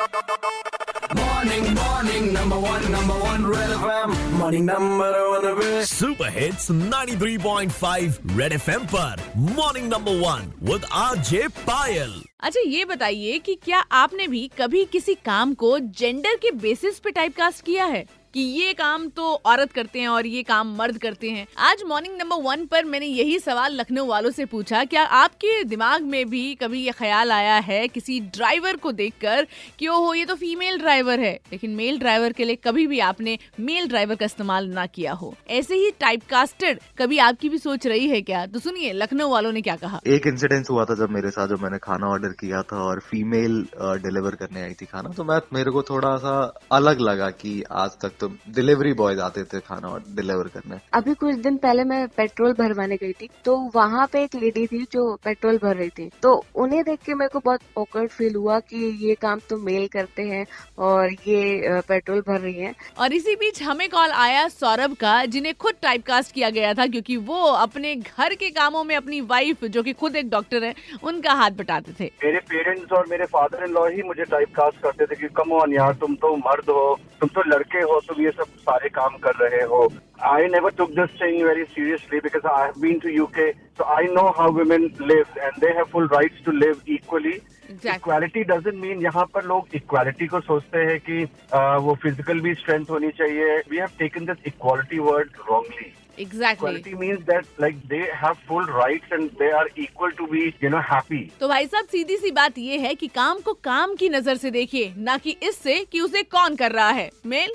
Morning, morning, number one, number one, Red FM. Morning, number one, Red super hits 93.5 red FM पर. Morning number one with RJ Payal अच्छा ये बताइए कि क्या आपने भी कभी किसी काम को जेंडर के बेसिस पे टाइपकास्ट किया है? कि ये काम तो औरत करते हैं और ये काम मर्द करते हैं। आज मॉर्निंग नंबर वन पर मैंने यही सवाल लखनऊ वालों से पूछा, क्या आपके दिमाग में भी कभी ये ख्याल आया है किसी ड्राइवर को देखकर कि, ओहो, ये तो फीमेल ड्राइवर है। लेकिन मेल ड्राइवर के लिए कभी भी आपने मेल ड्राइवर का इस्तेमाल ना किया हो। ऐसे ही टाइपकास्टेड कभी आपकी भी सोच रही है क्या? तो सुनिए लखनऊ वालों ने क्या कहा। एक इंसिडेंस हुआ था जब मेरे साथ, जब मैंने खाना ऑर्डर किया था और फीमेल डिलीवर करने आई थी खाना। तो मैं, मेरे को थोड़ा सा अलग लगा कि आज तक तो डिलीवरी बॉयज़ आते थे खाना और डिलीवर करने। अभी कुछ दिन पहले मैं पेट्रोल भरवाने गई थी तो वहाँ पे एक लेडी थी जो पेट्रोल भर रही थी। तो उन्हें देख के मेरे को बहुत ऑकर्ड फील हुआ कि ये काम तो मेल करते हैं और ये पेट्रोल भर रही है। और इसी बीच हमें कॉल आया सौरभ का जिन्हें खुद टाइपकास्ट किया गया था क्योंकि वो अपने घर के कामों में अपनी वाइफ जो कि खुद एक डॉक्टर है उनका हाथ बटाते थे। मेरे पेरेंट्स और मेरे फादर इन लॉ ही मुझे टाइप कास्ट करते थे कि कम ऑन यार तुम तो मर्द हो तुम तो लड़के हो तुम ये सब सारे काम कर रहे हो। I never took this thing very seriously because I have been to UK so I know how women live and they have full rights to live equally. Equality doesn't mean यहाँ पर लोग इक्वालिटी को सोचते हैं कि आ, वो physical भी strength होनी चाहिए। We have taken this equality word wrongly exactly Equality means that like they have full rights and they are equal to be you know happy. तो भाई साहब सीधी सी बात ये है कि काम को काम की नज़र से देखिए ना कि इससे कि उसे कौन कर रहा है। मेल?